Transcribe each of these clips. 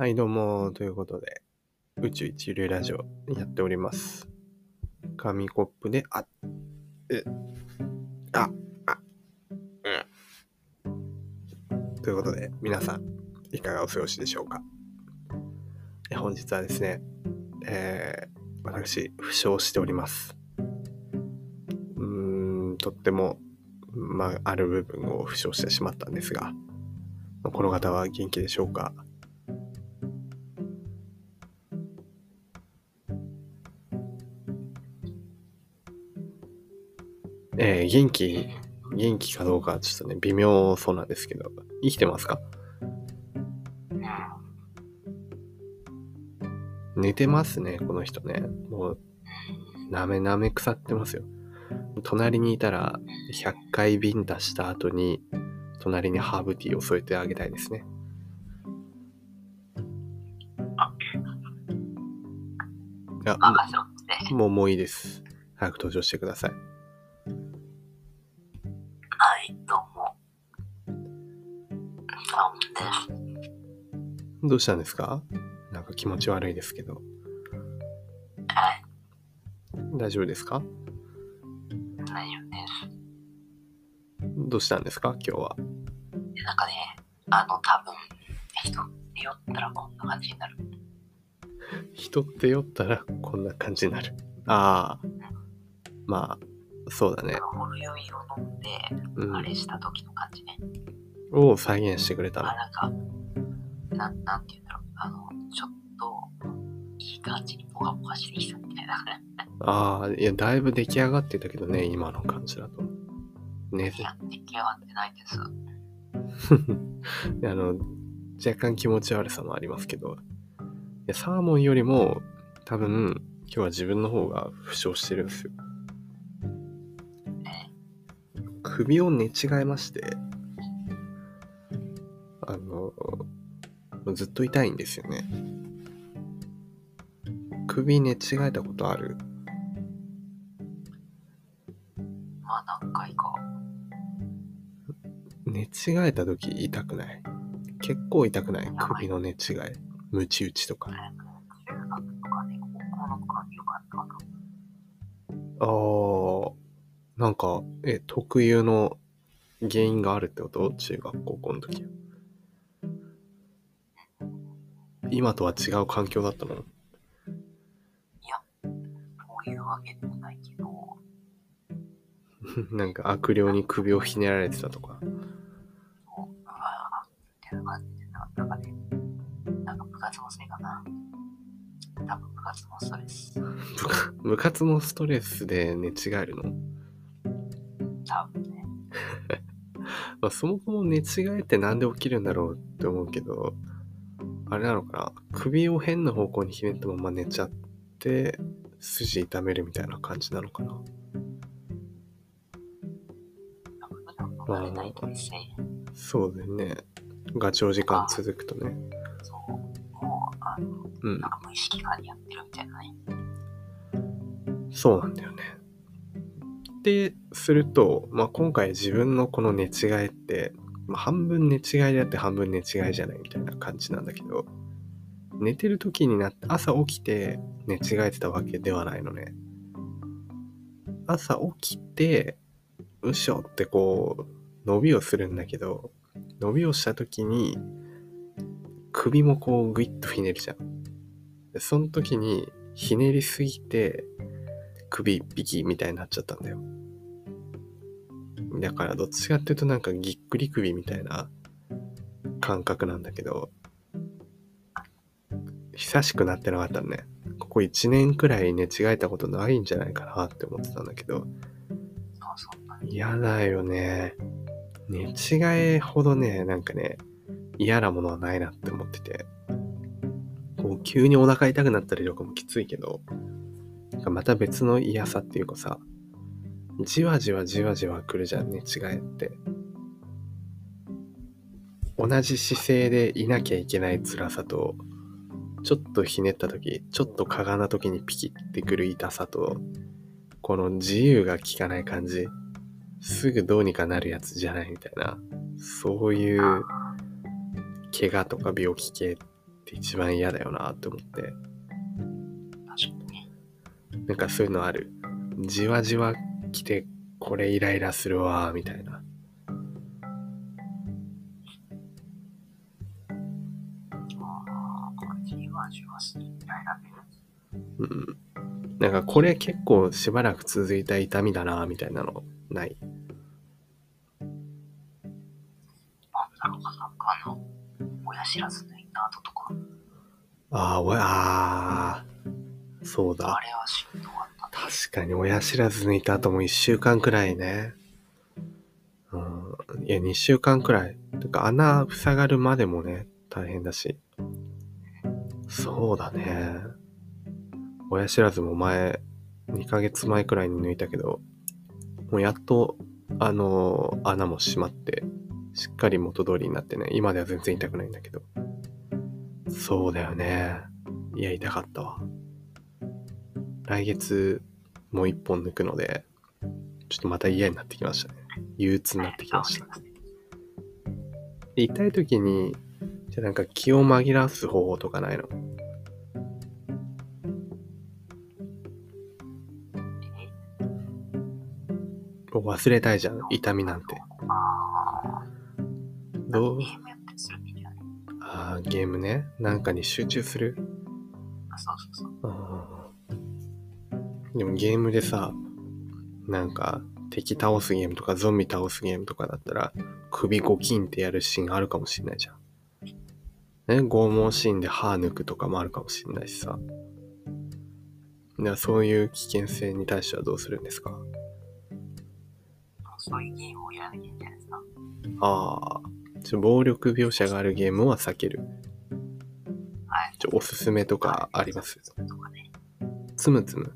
はい、どうも、ということで、宇宙一流ラジオやっております。紙コップで、あ、え、あ、あ、うん。ということで、皆さん、いかがお過ごしでしょうか？え本日はですね、えー、私、負傷しております。うーん、とっても、まあ、ある部分を負傷してしまったんですが、この方は元気でしょうか？えー、元気、元気かどうかはちょっとね、微妙そうなんですけど、生きてますか？寝てますね、この人ね。もう、なめなめ腐ってますよ。隣にいたら、100回瓶出した後に、隣にハーブティーを添えてあげたいですね。あ。もうもういいです。早く登場してください、あです。どうしたんですか？なんか気持ち悪いですけど。はい、大丈夫ですか？大丈夫です。どうしたんですか？今日は。で、なんかね、あの、多分、人って酔ったらこんな感じになる。人って酔ったらこんな感じになる。ああ。まあ、そうだね。ほろ酔いを飲んで、うんあ。れした時の感じね。を再現してくれたのあ、。なんか、なん、なんて言うんだろう。あの、ちょっと、いい感じにポカポカしてきたみたいな。ああ、いや、だいぶ出来上がってたけどね、今の感じだと。ねい。や、出来上がってないです。あの、若干気持ち悪さもありますけど、いやサーモンよりも多分今日は自分の方が負傷してるんですよ。首を寝違えまして、あの、ずっと痛いんですよね。首寝違えたことある？まあ、何回か。寝違えた時痛くない？結構痛くない？首の寝違い。ムチ打ちとか。中学とかね、高校の頃によかったかな。あー、なんか、え、特有の原因があるってこと？中学高校の時。今とは違う環境だったの？そういうわけでもないけど、なんか悪霊に首をひねられてたとか。そう、うわーっていう感じでな、なんかね、なんか部活のせいかな。多分部活のストレス。部活部活のストレスで寝違えるの、多分ね。まあ、そもそも寝違えってなんで起きるんだろうって思うけど、あれなのかな？首を変な方向にひねったまま寝ちゃって、筋痛めるみたいな感じなのかな？なんか普段の慣れないとですね、そうだよね。が長時間続くとね。そう、もう、あの、うんなん。か無意識やってるみたいなね。そうなんだよね。で、すると、まあ、今回自分のこの寝違いって、まあ、半分寝違いであって半分寝違いじゃないみたいな感じなんだけど、寝てる時になって、朝起きて寝違えてたわけではないのね。朝起きて、うしょってこう、伸びをするんだけど、伸びをした時に、首もこうグイッとひねるじゃん。その時に、ひねりすぎて、首一匹みたいになっちゃったんだよ。だからどっちかっていうとなんかぎっくり首みたいな感覚なんだけど、久しくなってなかったね。ここ1年くらい寝違えたことないんじゃないかなって思ってたんだけど、嫌だよね。寝違えほどね、なんかね、嫌なものはないなって思ってて。こう、急にお腹痛くなったりとかもきついけど、また別の嫌さっていうかさ、じわじわじわじわ来るじゃん、寝違えって。同じ姿勢でいなきゃいけない辛さと、ちょっとひねった時、ちょっとかがんだ時にピキってくる痛さと、この自由が利かない感じ。すぐどうにかなるやつじゃないみたいな、そういう怪我とか病気系っって一番嫌だよなって思って。確かにね。なんかそういうのある。じわじわ来て、これイライラするわ、みたいな。うん。なんかこれ結構しばらく続いた痛みだな、みたいなのない？あああ、おや、あーそうだあ。れはし。確かに親知らず抜いた後も1週間くらいね。うん。いや、2週間くらい。てか穴塞がるまでもね、大変だし。そうだね。親知らずも前、2ヶ月前くらいに抜いたけど、もうやっと、あの穴も閉まって、しっかり元通りになってね、今では全然痛くないんだけど。そうだよね。いや、痛かったわ。来月もう一本抜くので、ちょっとまた嫌になってきましたね。憂鬱になってきました。痛い時に、じゃあなんか気を紛らわす方法とかないの？忘れたいじゃん、痛みなんて。ああ、どう。あーゲームね。なんかに集中するあそうそうそう。でもゲームでさ、なんか敵倒すゲームとかゾンビ倒すゲームとかだったら首ゴキンってやるシーンあるかもしんないじゃん。ね、拷問シーンで歯抜くとかもあるかもしんないしさ。ではそういう危険性に対してはどうするんですか？そういうゲームをやらなきゃいけないですか。ああ、ちょ暴力描写があるゲームは避ける。はい。ちょおすすめとかあります？とかね。つむつむ。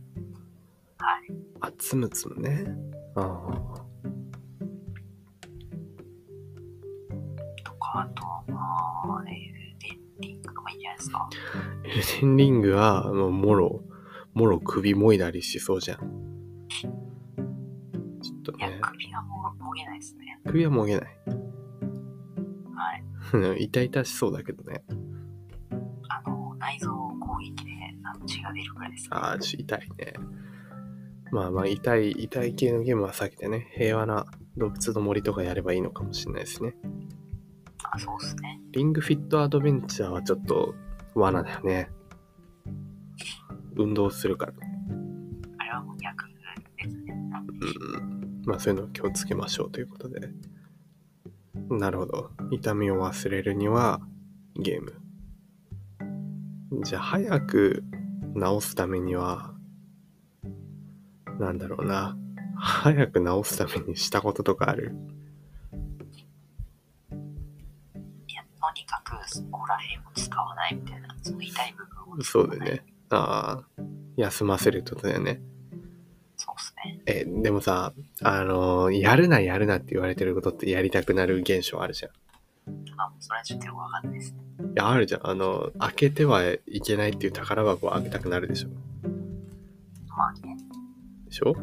はい。あ、つむつむね。ああ。とか、あとは、まあ、エルデンリングとかいいんじゃないですか。エルデンリングは、もう、もろ、もろ首もいだりしそうじゃん。ちょっといやね、、首はもう、もげないですね。首はもげない。はい。痛々しそうだけどね。あの、内臓攻撃であの血が出るくらいです、ね。ああ、ち痛いね。まあまあ、痛い、痛い系のゲームは避けてね、平和な動物の森とかやればいいのかもしれないですね。あ、そうですね。リングフィットアドベンチャーはちょっと罠だよね。運動するから。あれはもう逆ですね。うん。まあそういうのを気をつけましょうということで。なるほど。痛みを忘れるにはゲーム。じゃあ早く治すためには、なんだろうな。早く治すためにしたこととかある？いや、とにかくそこら辺を使わないみたいな、その痛い部分を。そうだよね。ああ、休ませるってことだよね。そうですね。え、でもさ、あのやるなやるなって言われてることってやりたくなる現象あるじゃん。あ、もうそれはちょっとよくわかんないですね。いや、あるじゃん。あの、開けてはいけないっていう宝箱を開けたくなるでしょ。まあね。でしょ？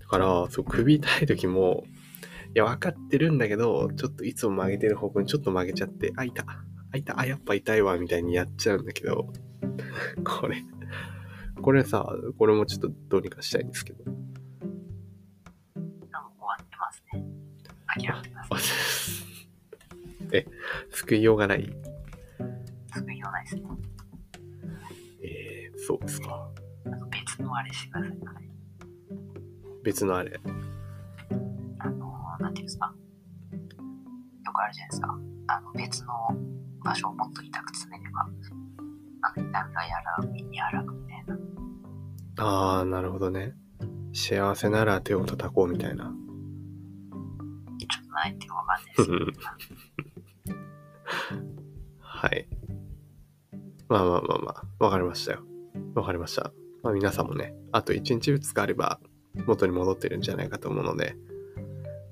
だから、そう、首痛い時も、いや、分かってるんだけど、ちょっといつも曲げてる方向にちょっと曲げちゃって、あ、痛、あ、痛、あ、やっぱ痛いわ、みたいにやっちゃうんだけど、これ、これさ、これもちょっとどうにかしたいんですけど。でも終わってますね。諦めてください。え、救いようがない？救いようないですね。えー、そうですか。別のあれしてください。はい別のあれ。あの、なんていうんですか。よくあるじゃないですか。あの、別の場所をもっと痛く詰めれば、あの、痛みが和らぐ、和らぐみたいな。あー、なるほどね。幸せなら手を叩こうみたいな。ちょっとないってわかんないですけど。はい。まあまあまあまあ、わかりましたよ。わかりました。まあ皆さんもね、あと1日2日あれば元に戻ってるんじゃないかと思うので、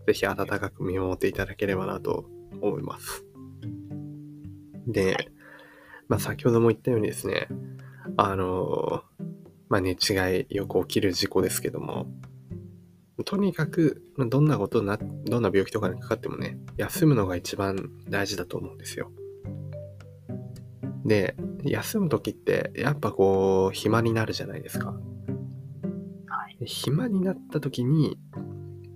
ぜひ温かく見守っていただければなと思います。で、まあ先ほども言ったようにですね、あのまあ寝違いよく起きる事故ですけども、とにかく、どんなことな、どんな病気とかにかかってもね、休むのが一番大事だと思うんですよ。で、休む時ってやっぱこう暇になるじゃないですか。暇になった時に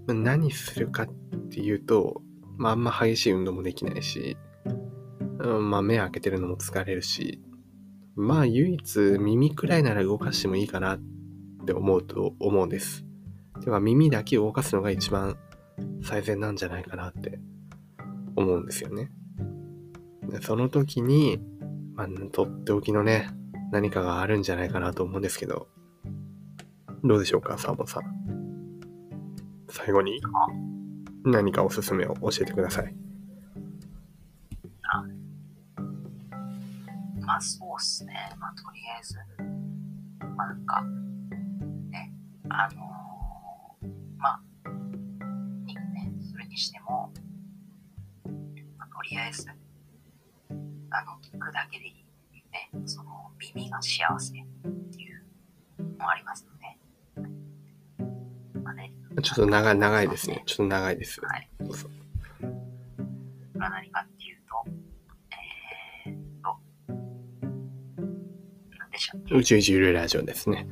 まあ何するかっていうと、まあ、あんま激しい運動もできないし、うんまあ目開けてるのも疲れるし、まあ唯一耳くらいなら動かしてもいいかなって思うと思うんです。では耳だけ動かすのが一番最善なんじゃないかなって思うんですよね。でその時に、まあ、とっておきのね、何かがあるんじゃないかなと思うんですけど、どうでしょうか、サーモンさん。最後に何かおすすめを教えてください。まあそうっすね。まあとりあえず、まあなんか、ね、あのーまあ、ね、それにしても、まあ、とりあえず、あの、聞くだけでいいね、その耳が幸せっていうのもあります、ね、ちょっと長い長いですね。ちょっと長いです。はい。そうそうこれは何かっていうと、えーっと、なんでしたっけ？宇宙一ゆるラジオですね。